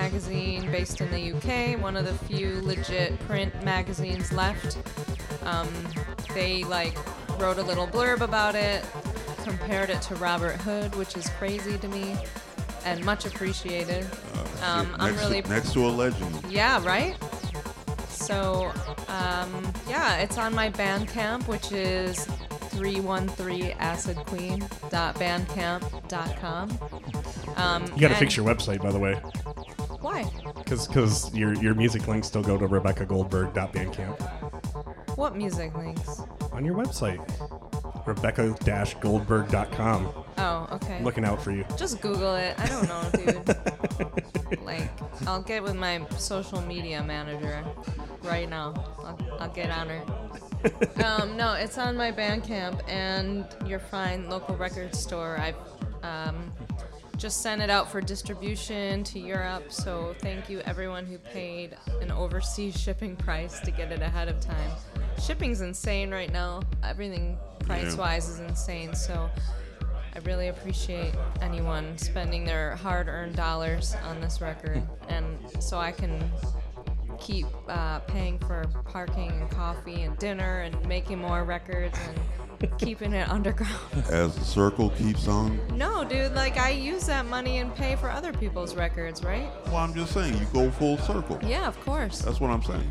magazine based in the UK, one of the few legit print magazines left. Um, they like wrote a little blurb about it, compared it to Robert Hood, which is crazy to me, and much appreciated. Um, Shit, I'm next, really to, next to a legend. yeah, right? So, um, yeah, it's on my Bandcamp, which is 313acidqueen.bandcamp.com. Um, You got to and- fix your website, by the way, Why? because because your your music links still go to Rebecca RebeccaGoldberg.bandcamp What music links? on your website. Rebecca-Goldberg.com. Oh, okay. Looking out for you. Just Google it. I don't know, dude. like, I'll get with my social media manager right now. I'll, I'll get on her. um, no, it's on my Bandcamp and your fine local record store. I've um, just sent it out for distribution to Europe. So thank you everyone who paid an overseas shipping price to get it ahead of time. Shipping's insane right now. Everything price-wise is insane. So I really appreciate anyone spending their hard-earned dollars on this record, and so I can keep uh, paying for parking and coffee and dinner and making more records and keeping it underground. As the circle keeps on. no, dude, like I use that money and pay for other people's records, right? Well, I'm just saying, you go full circle. Yeah, of course. That's what I'm saying.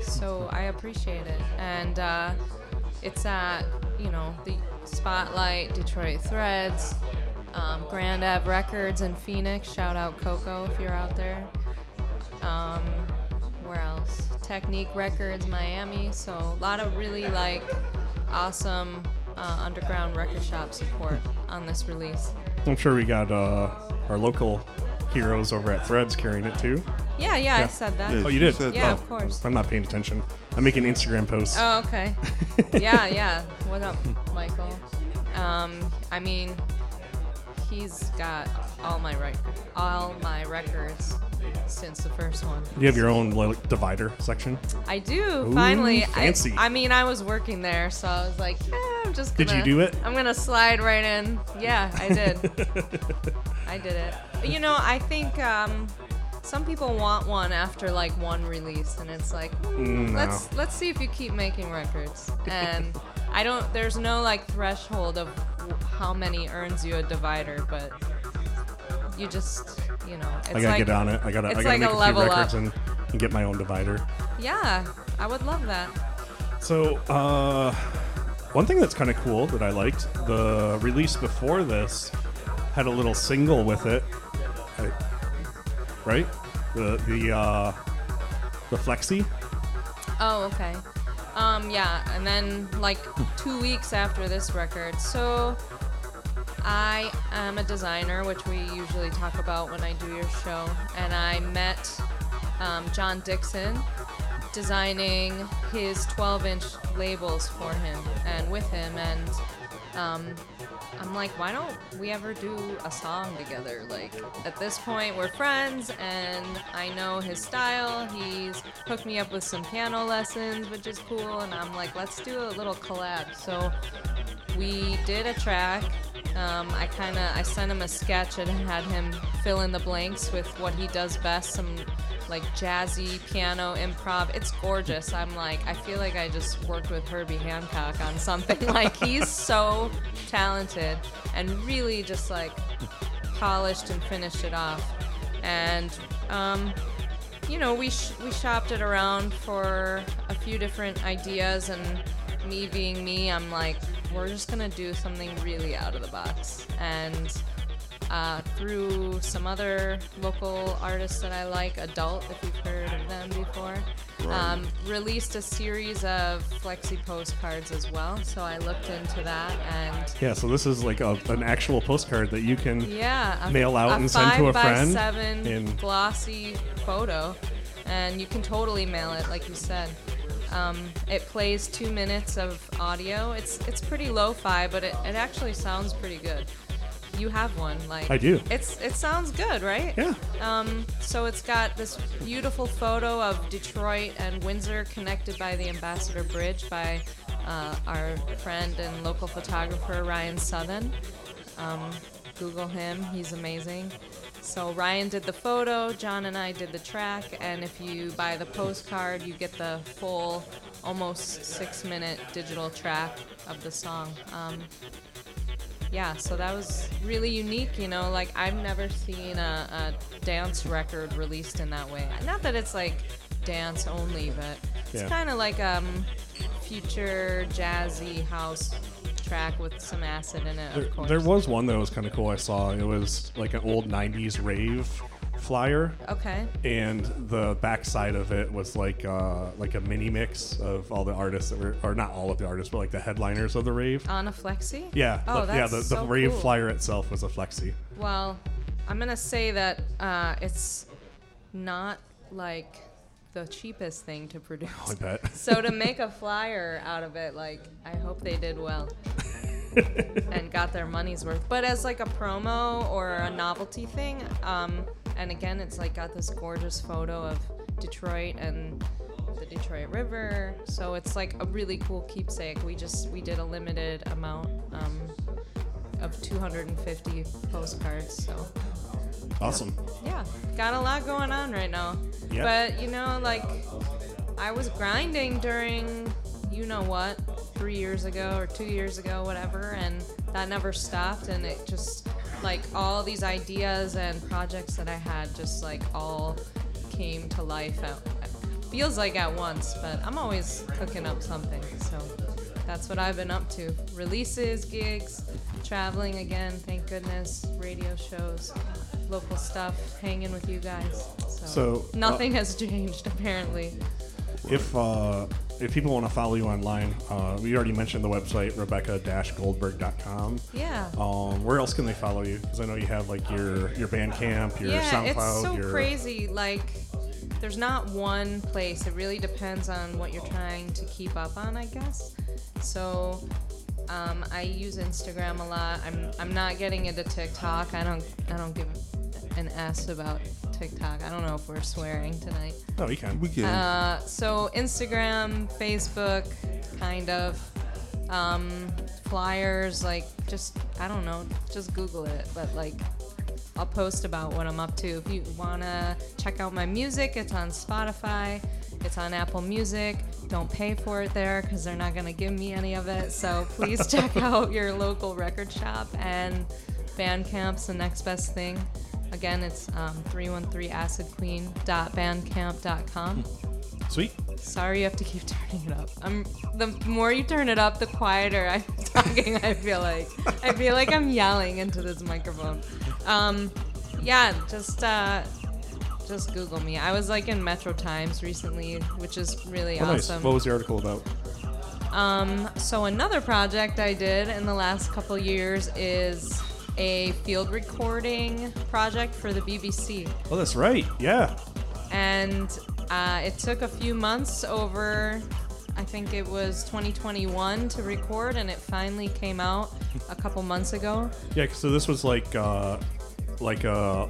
So I appreciate it, and uh, it's at you know the Spotlight, Detroit Threads, um, Grand Ave Records in Phoenix. Shout out Coco if you're out there. Um, where else? Technique Records, Miami. So a lot of really like awesome uh, underground record shop support on this release. I'm sure we got uh, our local heroes over at Threads carrying it too. Yeah, yeah, I said that. Yeah, Oh, you did? said Yeah, that. of course. I'm not paying attention. I'm making Instagram posts. Oh, okay. yeah, yeah. What up, Michael? Um, I mean, he's got all my rec- all my records since the first one. you have your own like, divider section. I do Ooh, finally. fancy. I, I mean, I was working there, so I was like, yeah, I'm just. Gonna, Did you do it? I'm gonna slide right in. Yeah, I did. I did it. You know, I think um, some people want one after like one release, and it's like, mm, Mm, no. let's let's see if you keep making records. And I don't. There's no like threshold of how many earns you a divider, but you just, you know, it's I gotta like, get on it. I gotta, I gotta like make a a, few records and, and get my own divider. Yeah, I would love that. So, uh, one thing that's kind of cool that I liked, the release before this had a little single with it, I- right? The the uh, the flexi. Oh, okay. Um, yeah, and then like two weeks after this record, so I am a designer, which we usually talk about when I do your show, and I met um, John Dixon designing his 12-inch labels for him and with him, and um, I'm like, why don't we ever do a song together? Like, at this point, we're friends, and I know his style. He's hooked me up with some piano lessons, which is cool, and I'm like, let's do a little collab. So we did a track. Um, I kind of I sent him a sketch and had him fill in the blanks with what he does best, some like jazzy piano improv. It's gorgeous. I'm like I feel like I just worked with Herbie Hancock on something. like he's so talented and really just like polished and finished it off. And um, you know, we sh- we shopped it around for a few different ideas, and me being me, I'm like, we're just gonna do something really out of the box. And uh, through some other local artists that I like, Adult, if you've heard of them before, um, released a series of flexi postcards as well. So I looked into that, and Yeah, so this is like a, an actual postcard that you can. yeah, a, Mail out and send to a five by friend seven in- glossy photo, and you can totally mail it, like you said. Um, it plays two minutes of audio. It's it's pretty lo-fi, but it, it actually sounds pretty good. You have one, like I do. It's it sounds good, right? Yeah. Um, so it's got this beautiful photo of Detroit and Windsor connected by the Ambassador Bridge by uh, our friend and local photographer Ryan Southen. Um, Google him; he's amazing. So Ryan did the photo, John and I did the track, and if you buy the postcard, you get the full, almost six-minute digital track of the song. Um, yeah, so that was really unique. You know, like I've never seen a, a dance record released in that way. Not that it's like dance only, but it's Yeah. kind of like um, future jazzy house track with some acid in it. There, of course. there was one that was kind of cool. I saw it was like an old '90s rave flyer, Okay. and the backside of it was like uh, like a mini mix of all the artists that were, or not all of the artists, but like the headliners of the rave. On a flexi? Yeah, Oh, yeah. that's The, the so rave cool. flyer itself was a flexi. Well, I'm gonna say that uh, it's not like the cheapest thing to produce. I bet. So to make a flyer out of it, like I hope they did well and got their money's worth. But as like a promo or a novelty thing, um, and again, it's like got this gorgeous photo of Detroit and the Detroit River. So it's like a really cool keepsake. We just we did a limited amount um, of 250 postcards. So Awesome. yeah, got a lot going on right now. Yeah. But you know, like I was grinding during you know what, three years ago or two years ago, whatever, and that never stopped and it just like all these ideas and projects that I had just like all came to life at, feels like at once, but I'm always cooking up something, so that's what I've been up to. Releases, gigs, traveling again, thank goodness, radio shows, local stuff, hanging with you guys. So, So, uh, nothing has changed apparently. If uh, if people want to follow you online, uh, we already mentioned the website rebecca-goldberg.com. Yeah. Um, where else can they follow you? Because I know you have like your your Bandcamp, your yeah, SoundCloud, it's so your crazy. Like, there's not one place. It really depends on what you're trying to keep up on, I guess. So, um, I use Instagram a lot. I'm I'm not getting into TikTok. I don't I don't give an s about TikTok. I don't know if we're swearing tonight. Oh, you can. We can. Uh, so Instagram, Facebook, kind of. Um, flyers, like just I don't know, just Google it. But like, I'll post about what I'm up to. If you wanna check out my music, it's on Spotify, it's on Apple Music. Don't pay for it there because they're not gonna give me any of it. So please check out your local record shop and Bandcamp's the next best thing. Again, it's um, 313acidqueen.bandcamp.com. Sweet. Sorry, you have to keep turning it up. I'm the more you turn it up, the quieter I'm talking. I feel like I feel like I'm yelling into this microphone. Um, yeah, just uh, just Google me. I was like in Metro Times recently, which is really Oh, nice. awesome. What was the article about? Um, so another project I did in the last couple years is a field recording project for the BBC. Oh, that's right. Yeah. and uh, it took a few months over i think it was 2021 to record and it finally came out a couple months ago Yeah. So this was like uh, like a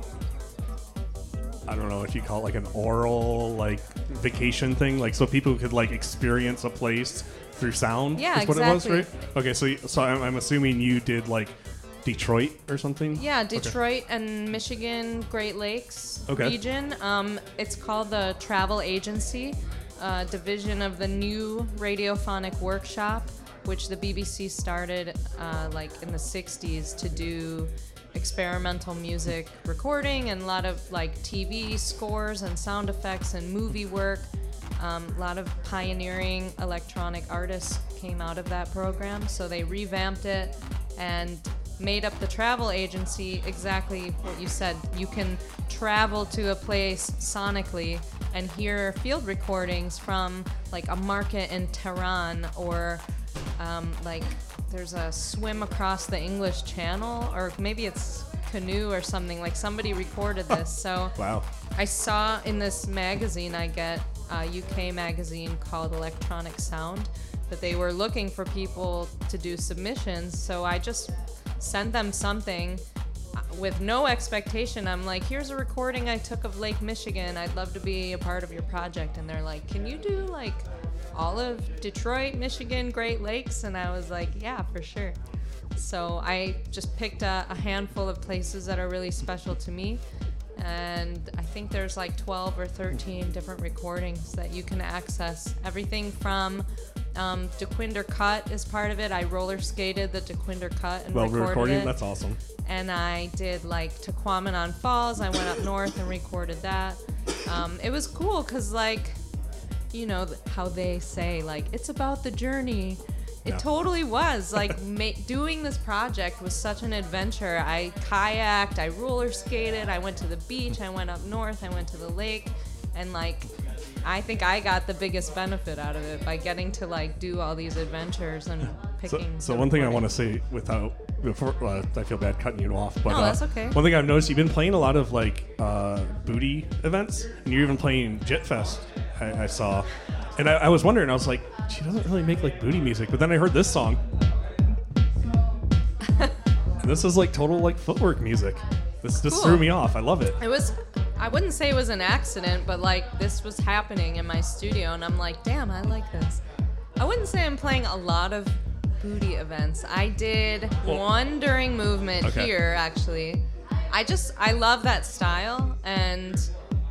I don't know if you call it like an oral like vacation thing, like so people could like experience a place through sound. Yeah, is what it was, exactly. right? Okay, so so I'm, I'm assuming you did like Detroit or something. yeah Okay. detroit and michigan great lakes Okay. region um, it's called the travel agency uh, division of the new radiophonic workshop which the bbc started uh, like in the 60s to do experimental music recording and a lot of like tv scores and sound effects and movie work um, a lot of pioneering electronic artists came out of that program, so they revamped it and made up the travel agency exactly what you said. You can travel to a place sonically and hear field recordings from like a market in Tehran or um, like there's a swim across the English Channel or maybe it's canoe or something. Like somebody recorded this, so. Wow. I saw in this magazine I get, a UK magazine called Electronic Sound, that they were looking for people to do submissions. So I just sent them something uh, with no expectation. I'm like, here's a recording I took of Lake Michigan. I'd love to be a part of your project. And they're like, can you do like all of Detroit, Michigan, Great Lakes? And I was like, yeah, for sure. So I just picked a, a handful of places that are really special to me. and I think there's like 12 or 13 different recordings that you can access. Everything from um, Dequindre Cut is part of it. I roller skated the Dequindre Cut and Well, recorded recording. it. That's awesome. and I did like Tahquamenon Falls. I went up north and recorded that. Um, it was cool because like, you know how they say like it's about the journey. It totally was like ma- doing this project was such an adventure. I kayaked, I roller skated, I went to the beach, I went up north, I went to the lake, and like. I think I got the biggest benefit out of it by getting to like do all these adventures and picking. so the one thing I want to say without before uh, I feel bad cutting you off, but No, uh, that's okay. One thing I've noticed you've been playing a lot of like uh, booty events, and you're even playing Jit Fest. I, I saw, and I, I was wondering. I was like, she doesn't really make like booty music, but then I heard this song. and this is like total like footwork music. This just Cool. threw me off. I love it. It was, I wouldn't say it was an accident, but like this was happening in my studio, and I'm like, damn, I like this. I wouldn't say I'm playing a lot of booty events. I did Well- one during movement Okay. here, actually. I just, I love that style, and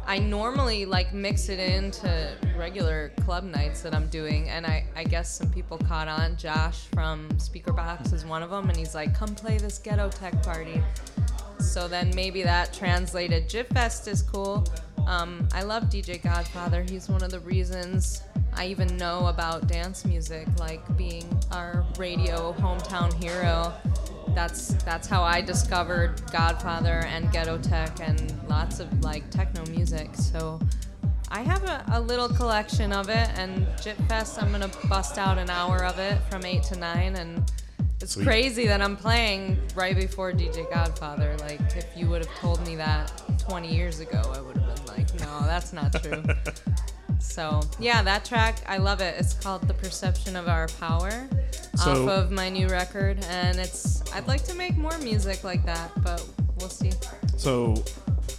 I normally like mix it into regular club nights that I'm doing, and I, I guess some people caught on. Josh from Speakerbox is one of them, and he's like, come play this ghetto tech party. So then maybe that translated. Jit Fest is cool. Um, I love DJ Godfather. He's one of the reasons I even know about dance music, like being our radio hometown hero. That's that's how I discovered Godfather and Ghetto Tech and lots of like techno music. So I have a, a little collection of it, and Jit Fest, I'm gonna bust out an hour of it from eight to nine, and it's Sweet. crazy that I'm playing right before DJ Godfather. Like, if you would have told me that 20 years ago, I would have been like, no, that's not true. so, yeah, that track, I love it. It's called The Perception of Our Power So- off of my new record. And it's, I'd like to make more music like that, but we'll see. So,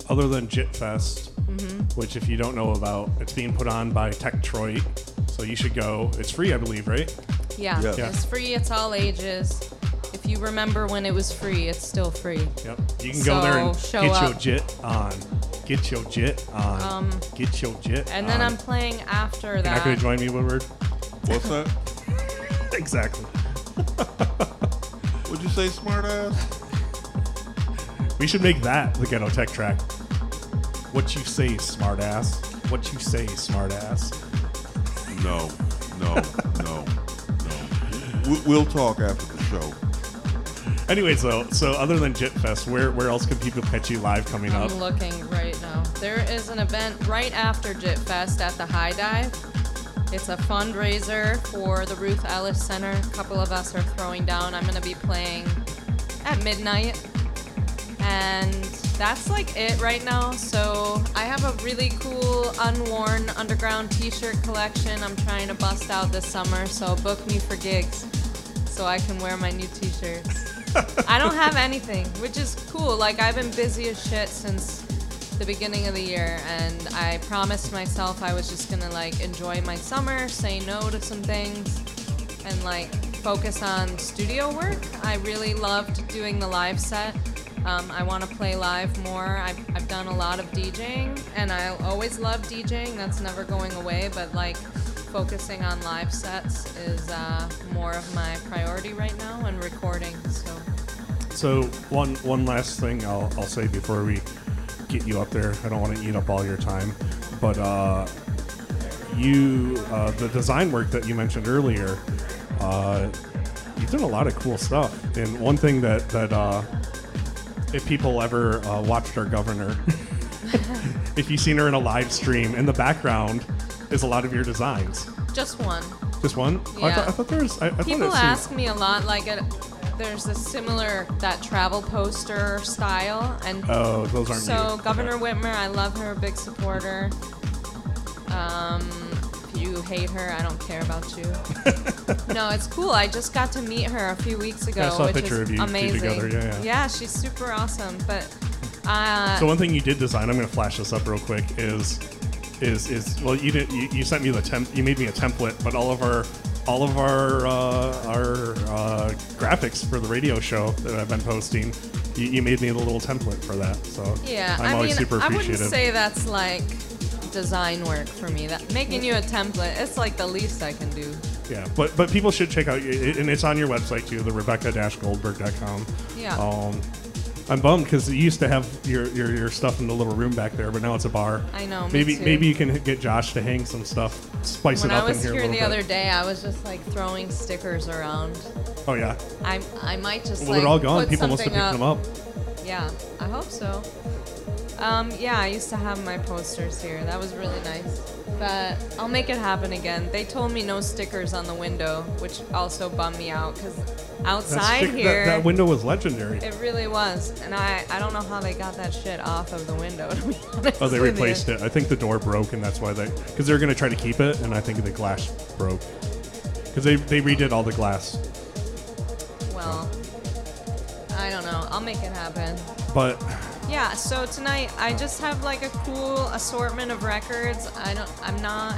other than Jit Fest, Mm-hmm. which if you don't know about, it's being put on by Techtroid, so you should go. It's free, I believe, right? Yeah, Yeah. Yeah. it's free, it's all ages. If you remember when it was free, it's still free. Yep. You can go there and get show your jit on. Get your jit on. Um, get your jit And then on. I'm playing after You're not going to join me, Woodward? What's that? exactly. What'd you say, smartass? We should make that the Ghetto Tech track. What you say, smartass. What you say, smartass. No, no, no, no. We- We'll talk after the show. Anyways, though, so other than Jit Fest, where, where else can people catch you live coming up? I'm looking right now. There is an event right after Jit Fest at the High Dive. It's a fundraiser for the Ruth Ellis Center. A couple of us are throwing down. I'm going to be playing at midnight. And that's like it right now. So I have a really cool unworn underground t-shirt collection I'm trying to bust out this summer. So book me for gigs so I can wear my new t-shirts. I don't have anything, which is cool. Like I've been busy as shit since the beginning of the year and I promised myself I was just gonna like enjoy my summer, say no to some things, and like focus on studio work. I really loved doing the live set. Um, I want to play live more. I've, I've done a lot of DJing, and I'll always love DJing. That's never going away. But like focusing on live sets is uh, more of my priority right now, and recording. So So one one last thing I'll, I'll say before we get you up there. I don't want to eat up all your time, but uh, you uh, the design work that you mentioned earlier, uh, you've done a lot of cool stuff. And one thing that that uh, if people ever uh, watched our governor, if you've seen her in a live stream, in the background is a lot of your designs. just one. Just one? Oh, I, Yeah. thought, I thought there was. I, I People seemed- ask me a lot, like, it, there's a similar that travel poster style, and Oh, those aren't so you. Governor Okay. Whitmer, I love her, big supporter. Um, if you hate her, I don't care about you. no, it's cool. I just got to meet her a few weeks ago, Yeah, I saw a which picture is of you two amazing. together, yeah, yeah. she's super awesome. But uh, So one thing you did design, I'm going to flash this up real quick, is is is well, you did you, you sent me the temp, you made me a template, but all of our all of our uh, our uh, graphics for the radio show that I've been posting you, you made me a little template for that. So Yeah, I'm I always mean, super I wouldn't say that's like design work for me. That making you a template, it's like the least I can do. Yeah, but but people should check out, and it's on your website too, the Rebecca-Goldberg.com. Yeah. Um, I'm bummed because you used to have your, your your stuff in the little room back there, but now it's a bar. I know, Maybe too. maybe you can get Josh to hang some stuff, spice When it up in here, here, a little the bit. other day, I was just like throwing stickers around. Oh yeah. I I might just Well, like they're all gone. People must have picked up. them up. Yeah, I hope so. Um, yeah, I used to have my posters here. That was really nice. But I'll make it happen again. They told me no stickers on the window, which also bummed me out because outside stick- here, that, window was legendary. it really was. And I, I don't know how they got that shit off of the window, to be honest. Oh, they replaced you. it. I think the door broke, and that's why they because they were going to try to keep it, and I think the glass broke because they they redid all the glass. Well, I don't know. I'll make it happen. But Yeah, so tonight I just have like a cool assortment of records. I don't I'm not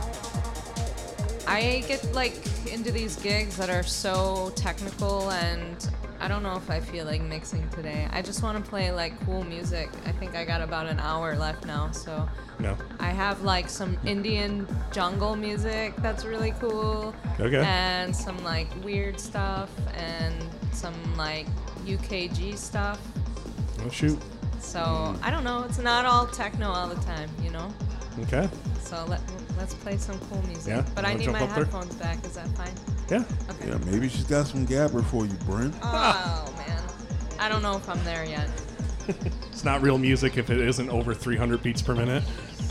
I get like into these gigs that are so technical and I don't know if I feel like mixing today. I just want to play like cool music. I think I got about an hour left now, so no, I have like some Indian jungle music that's really cool. Okay. And some like weird stuff and some like UKG stuff. oh shoot. So I don't know. It's not all techno all the time, you know. Okay. So let let's play some cool music. Yeah, But I need my up there? headphones back. Is that fine? Yeah. Okay. Yeah, maybe she's got some gabber for you, Brent. Oh man, I don't know if I'm there yet. It's not real music if it isn't over 300 beats per minute,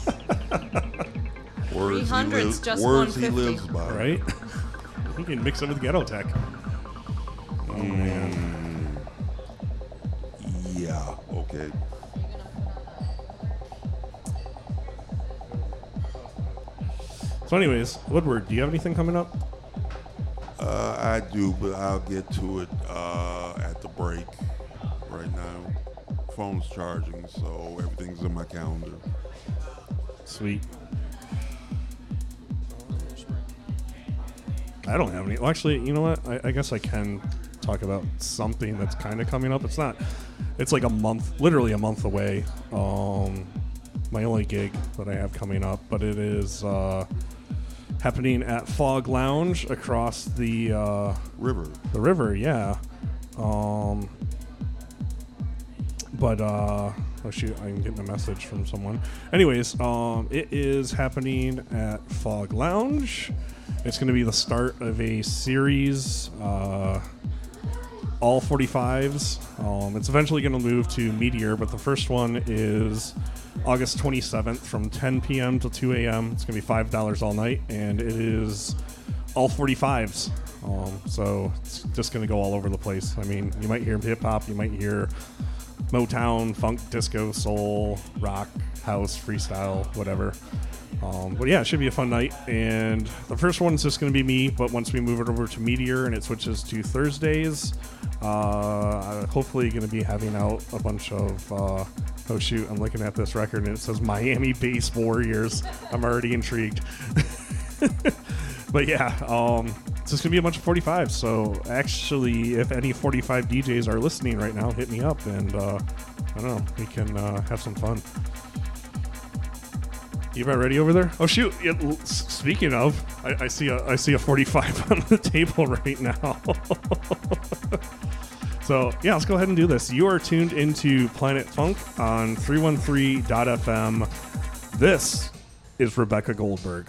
Words, he 300's lives, just words he 150. lives by. right? you can mix it with ghetto tech. Oh man. Mm. Yeah. Okay. So, anyways, Woodward, do you have anything coming up? Uh, I do, but I'll get to it uh, at the break. Right now, phone's charging, so everything's in my calendar. Sweet. I don't have any. Well, actually, you know what? I, I guess I can talk about something that's kind of coming up. It's not. It's like a month, literally a month away. Um, my only gig that I have coming up, but it is uh, happening at Fog Lounge across the uh, River. the river. Yeah. Um, but uh, oh shoot, I'm getting a message from someone. Anyways, um, it is happening at Fog Lounge. It's going to be the start of a series. Uh, all 45s. Um, it's eventually going to move to Meteor, but the first one is August 27th from 10 p.m. to 2 a.m. It's going to be $5 all night, and it is all 45s. Um, so it's just going to go all over the place. I mean, you might hear hip hop, you might hear Motown, funk, disco, soul, rock, house, freestyle, whatever. Um, but yeah, it should be a fun night. And the first one's just going to be me, but once we move it over to Meteor and it switches to Thursdays, uh, hopefully going to be having out a bunch of. Uh, oh shoot, I'm looking at this record and it says Miami Bass Warriors. I'm already intrigued. but yeah, um, it's just gonna be a bunch of 45s. So actually, if any 45 DJs are listening right now, hit me up and uh, I don't know, we can uh, have some fun. You about ready over there? Oh shoot! S- speaking of, I, I see a I see a 45 on the table right now. so yeah, let's go ahead and do this. You are tuned into Planet Funk on 313.fm. This is Rebecca Goldberg.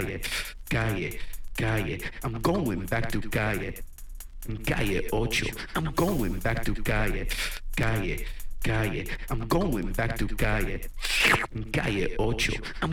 Gaia, Gaia, Gaia. I'm going back to Gaia. Gaia Ocho. I'm going back to Gaia, Gaia, Gaia. I'm going back to Gaia, Gaia Ocho. I'm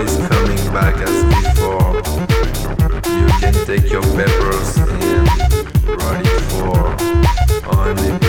always coming back as before. You can take your peppers and run it for only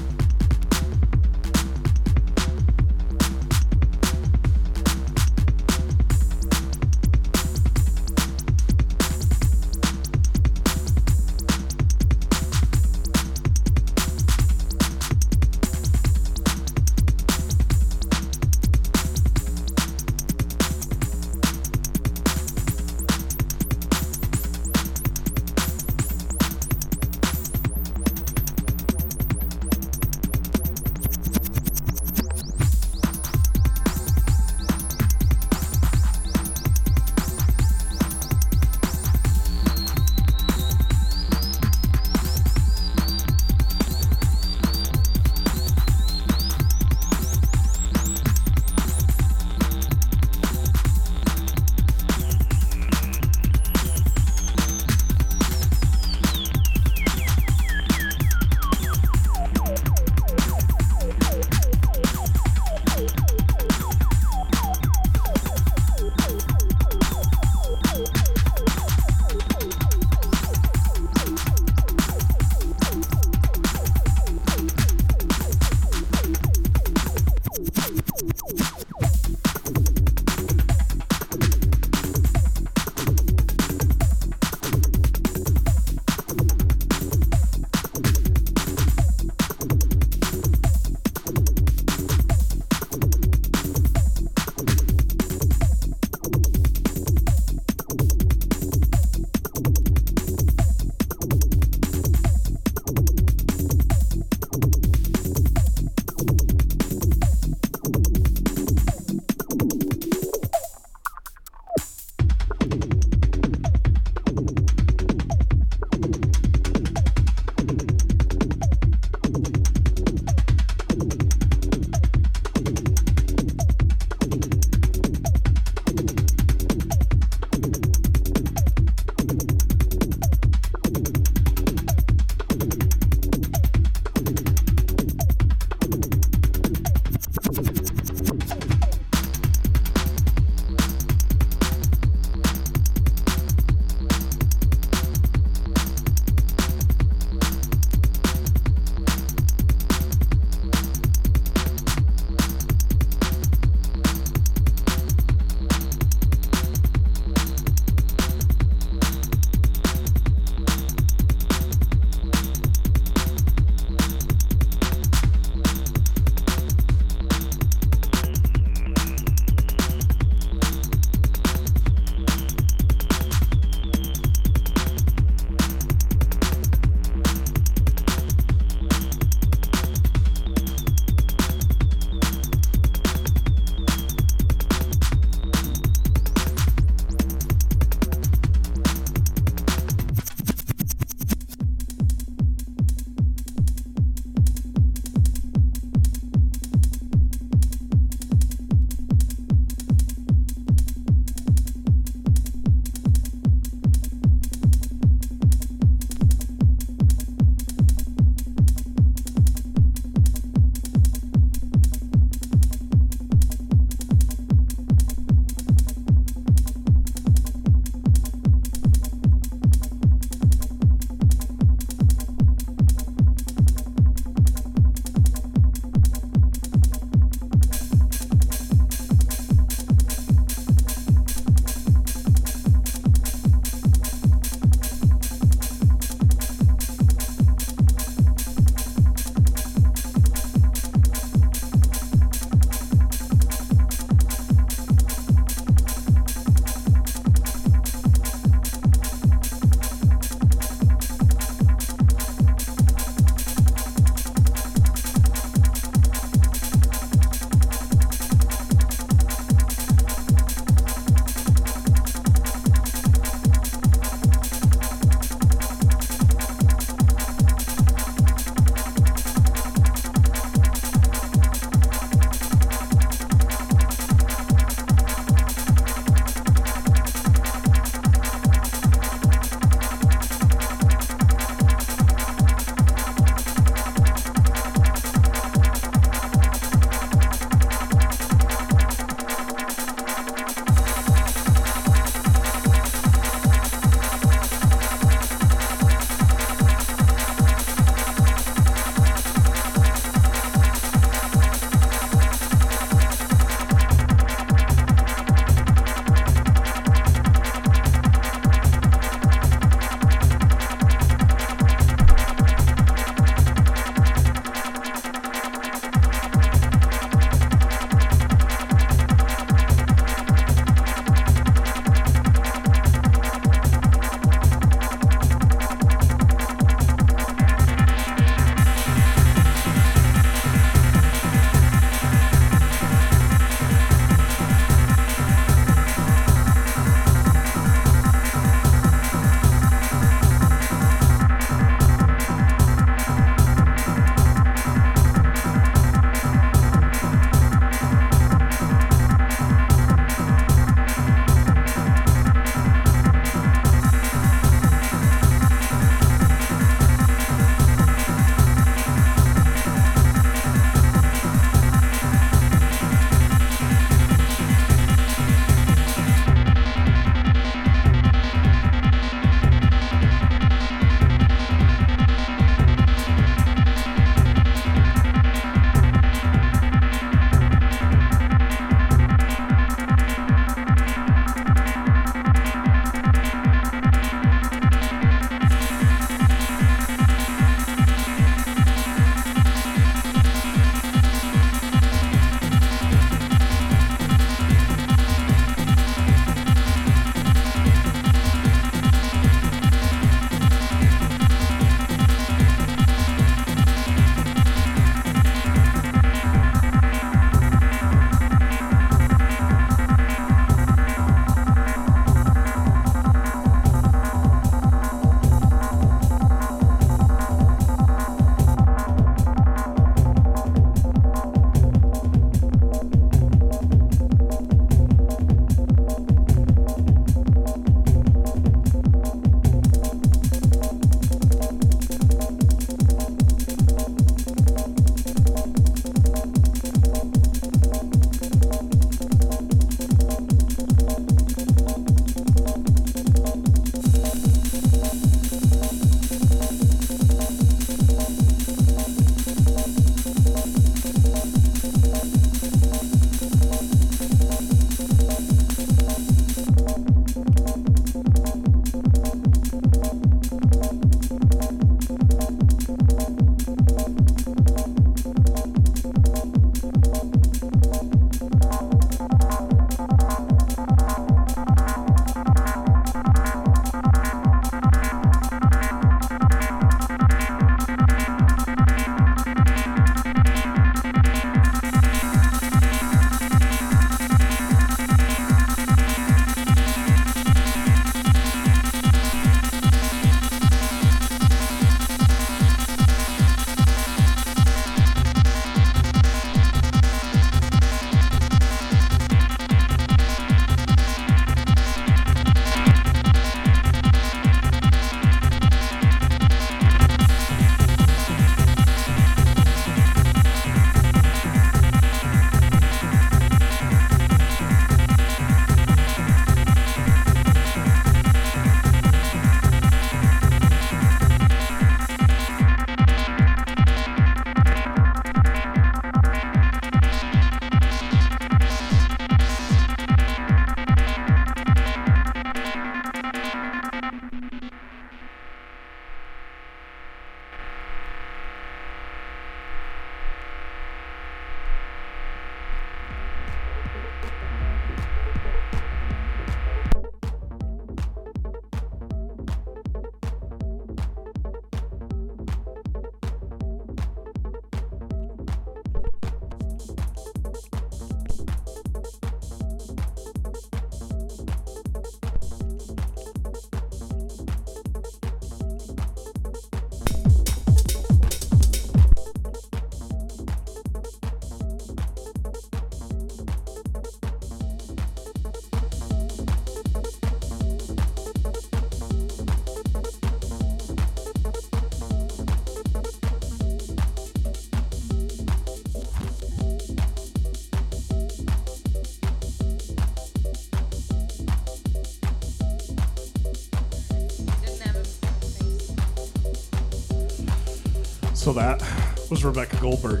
So that was Rebecca Goldberg.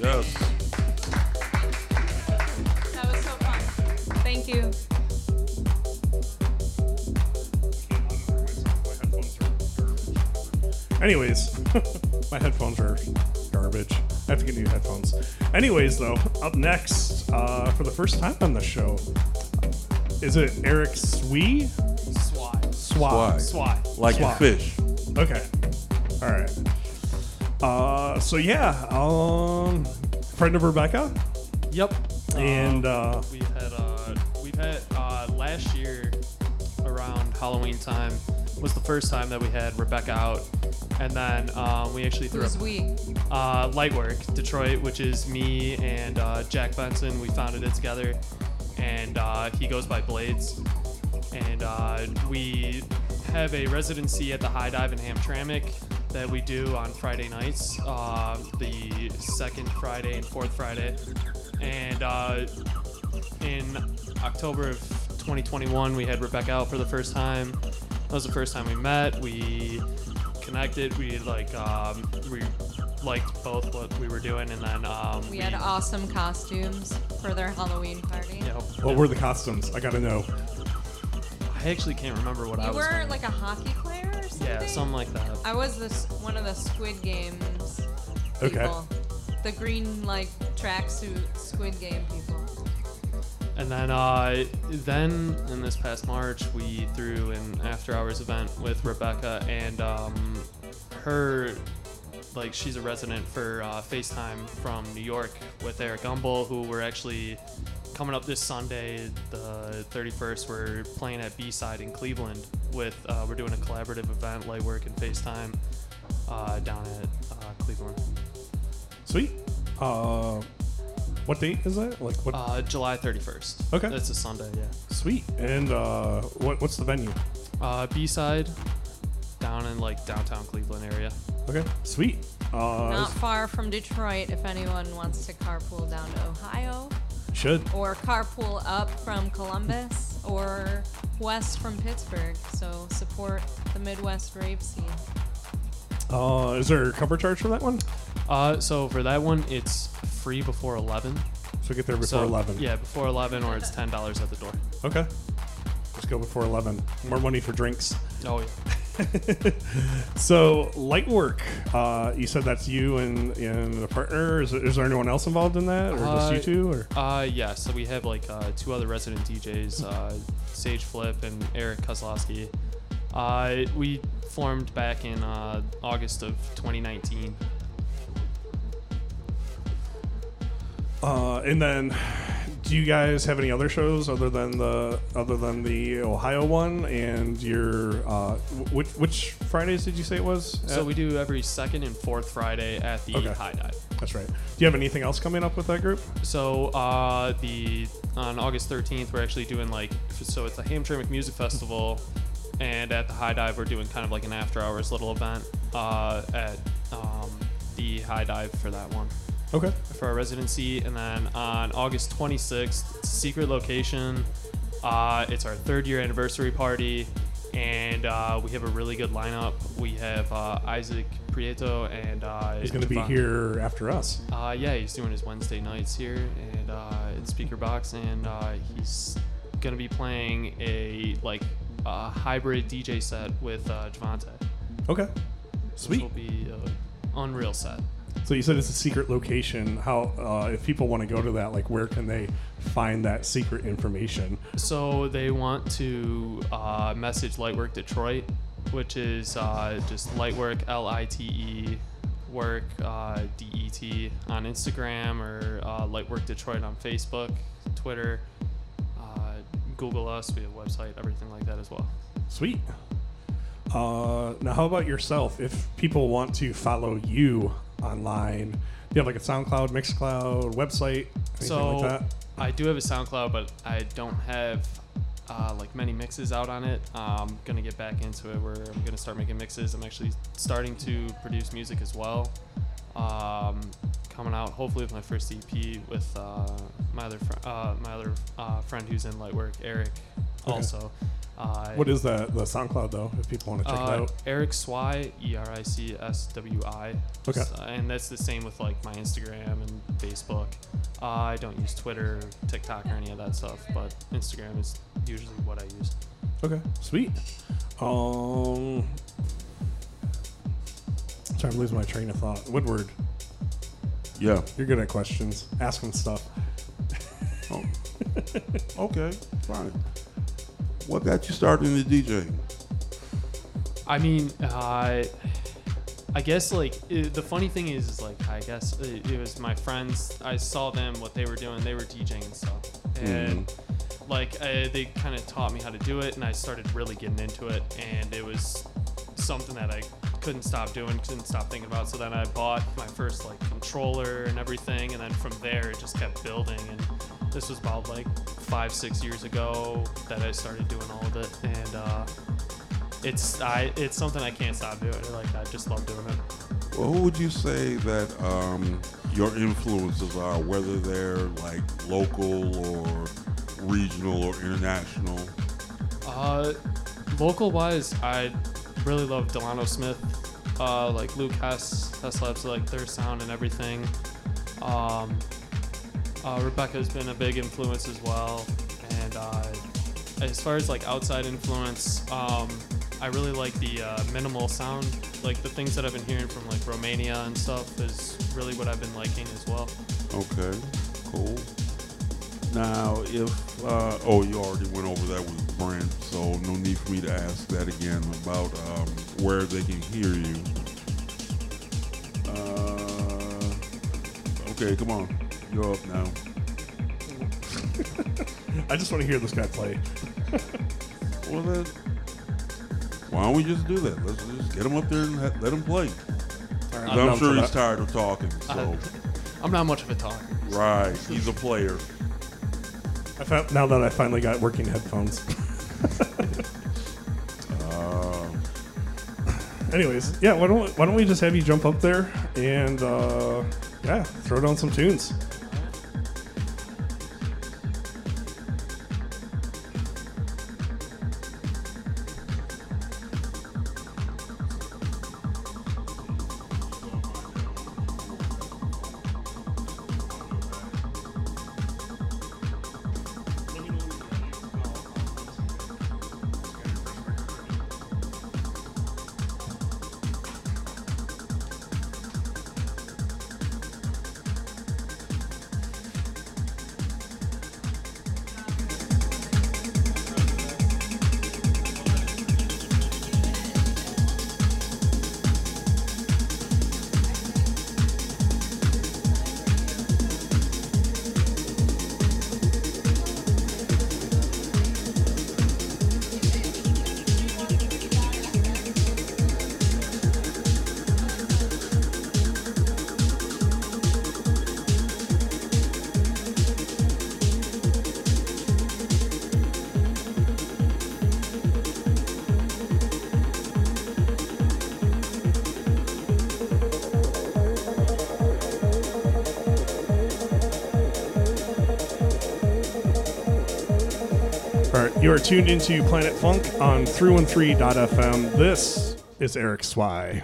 Yes. That was so fun. Thank you. Anyways, my headphones are garbage. I have to get new headphones. Anyways, though, up next, uh, for the first time on the show, is it Eric Swee? Swat. Swat. Swat. Like Swat. a fish. Okay. All right. So yeah, um, friend of Rebecca, Yep. and Um, uh, we've had uh, we've had uh, last year around Halloween time was the first time that we had Rebecca out, and then um, we actually threw Who's up we? uh, Lightwork Detroit, which is me and uh, Jack Benson. We founded it together, and uh, he goes by Blades. And uh, we have a residency at the High Dive in Hamtramck that we do on Friday nights, uh, the second Friday and fourth Friday. And uh, in October of 2021, we had Rebecca out for the first time. That was the first time we met. We connected. We like um, we liked both what we were doing, and then um, We had awesome costumes for their Halloween party. you know, what were the costumes? I gotta know. I actually can't remember what I was. You was. were wearing. like a hockey player or something? yeah, something like that. I was this one of the Squid Games Okay. people. The green like tracksuit Squid Game people. And then, uh, then in this past March, we threw an after hours event with Rebecca and um, her. Like she's a resident for uh, FaceTime from New York with Eric Gumbel, who we're actually coming up this Sunday, the 31st. We're playing at B Side in Cleveland with. Uh, we're doing a collaborative event, Lightwork and FaceTime, uh, down at uh, Cleveland. Sweet. Uh, what date is that? Like what? Uh, July 31st. Okay. That's a Sunday, yeah. Sweet. And uh, what what's the venue? Uh, B side, down in like downtown Cleveland area. Okay. Sweet. Uh, Not far from Detroit if anyone wants to carpool down to Ohio. Should. Or carpool up from Columbus or west from Pittsburgh. So support the Midwest rave scene. Uh, is there a cover charge for that one? Uh, so for that one, it's free before 11. So get there before So, 11. Yeah, before 11, or it's ten dollars at the door. Okay. Go before 11. More money for drinks. Oh yeah. So light work. Uh, you said that's you and, and a partner. Is, is there anyone else involved in that, or just you Uh, two? Or Uh, yeah. So we have like uh, two other resident DJs, uh, Sage Flip and Eric Kozlowski. Uh, we formed back in uh, August of 2019. uh, and then, do you guys have any other shows other than the other than the Ohio one? And your uh, which which Fridays did you say it was? So at? we do every second and fourth Friday at the Okay. High Dive. That's right. Do you have anything else coming up with that group? So uh, the on August 13th, we're actually doing like so it's the Hamtramck Music Festival, and at the High Dive, we're doing kind of like an after hours little event uh, at um, the High Dive for that one Okay. for our residency, and then on August 26th, secret location. Uh, it's our third year anniversary party, and uh, we have a really good lineup. We have uh, Isaac Prieto and uh, He's going to be Javon- here after us. uh, yeah, he's doing his Wednesday nights here and uh, in Speaker Box, and uh, he's gonna be playing a like a hybrid DJ set with uh, Javante. Okay. Which Sweet. will be an unreal set. So you said it's a secret location. How, uh, if people want to go to that, like, where can they find that secret information? So they want to uh, message Lightwork Detroit, which is uh, just Lightwork L I T E work uh, D E T on Instagram or uh, Lightwork Detroit on Facebook, Twitter. Uh, Google us. We have a website, everything like that as well. Sweet. Uh, now, how about yourself? If people want to follow you online, do you have like a SoundCloud, Mixcloud, website, anything so like that? I do have a SoundCloud, but I don't have uh, like many mixes out on it. I'm gonna get back into it where I'm gonna start making mixes. I'm actually starting to produce music as well. Um, coming out hopefully with my first EP with uh, my other fr- uh, my other uh, friend who's in Lightwork, Eric, Okay. also. Uh, What is that? The SoundCloud though, if people want to check uh, it out. Eric Swy, E R I C S W I. Okay. Uh, and that's the same with like my Instagram and Facebook. Uh, I don't use Twitter, TikTok, or any of that stuff, but Instagram is usually what I use. Okay, sweet. Um, sorry, I'm losing my train of thought. Woodward, Yeah. you're good at questions. Ask him stuff. Oh. okay, fine. What got you started in the DJing? I mean, uh, I guess like i the funny thing is, is like I guess it, it was my friends. I saw them what they were doing. They were DJing and stuff, and like uh, they kind of taught me how to do it, and I started really getting into it, and it was something that I couldn't stop doing, couldn't stop thinking about. So then I bought my first like controller and everything, and then from there it just kept building. And this was about like five, six years ago that I started doing all of it, and uh, it's I it's something I can't stop doing. Like I just love doing it. Well, who would you say that um, your influences are, whether they're like local or regional or international? Uh, local wise, I really love Delano Smith, uh, like Luke Hess, Hess Labs, like their sound and everything. Um, uh, Rebecca's been a big influence as well, and uh, as far as like outside influence, um, I really like the uh, minimal sound, like the things that I've been hearing from like Romania and stuff is really what I've been liking as well. Okay, cool. Now, if uh, oh, you already went over that with Brent, so no need for me to ask that again about um, where they can hear you. Uh, okay, come on, you're up now. I just want to hear this guy play. Well, then, why don't we just do that? Let's just get him up there and ha- let him play. 'Cause I'm I'm, sure he's tired of talking. So, I'm not much of a talker. right, he's a player. I found now that I finally got working headphones. Uh, Anyways, yeah, why don't why don't we just have you jump up there and uh, yeah, throw down some tunes. Tuned into Planet Funk on 313.fm. This is Eric Swy.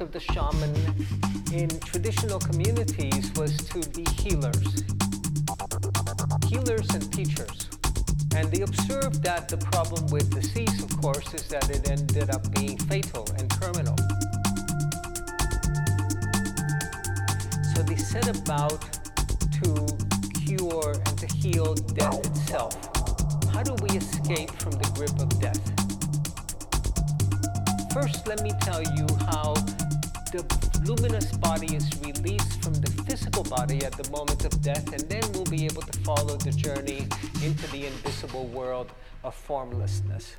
Of the shaman in traditional communities was to be healers, healers and teachers. And they observed that the problem with disease, of course, is that it ended up being fatal and terminal. So they set about to cure and to heal death itself. How do we escape from the grip of death? First, let me tell you how the luminous body is released from the physical body at the moment of death, and then we'll be able to follow the journey into the invisible world of formlessness.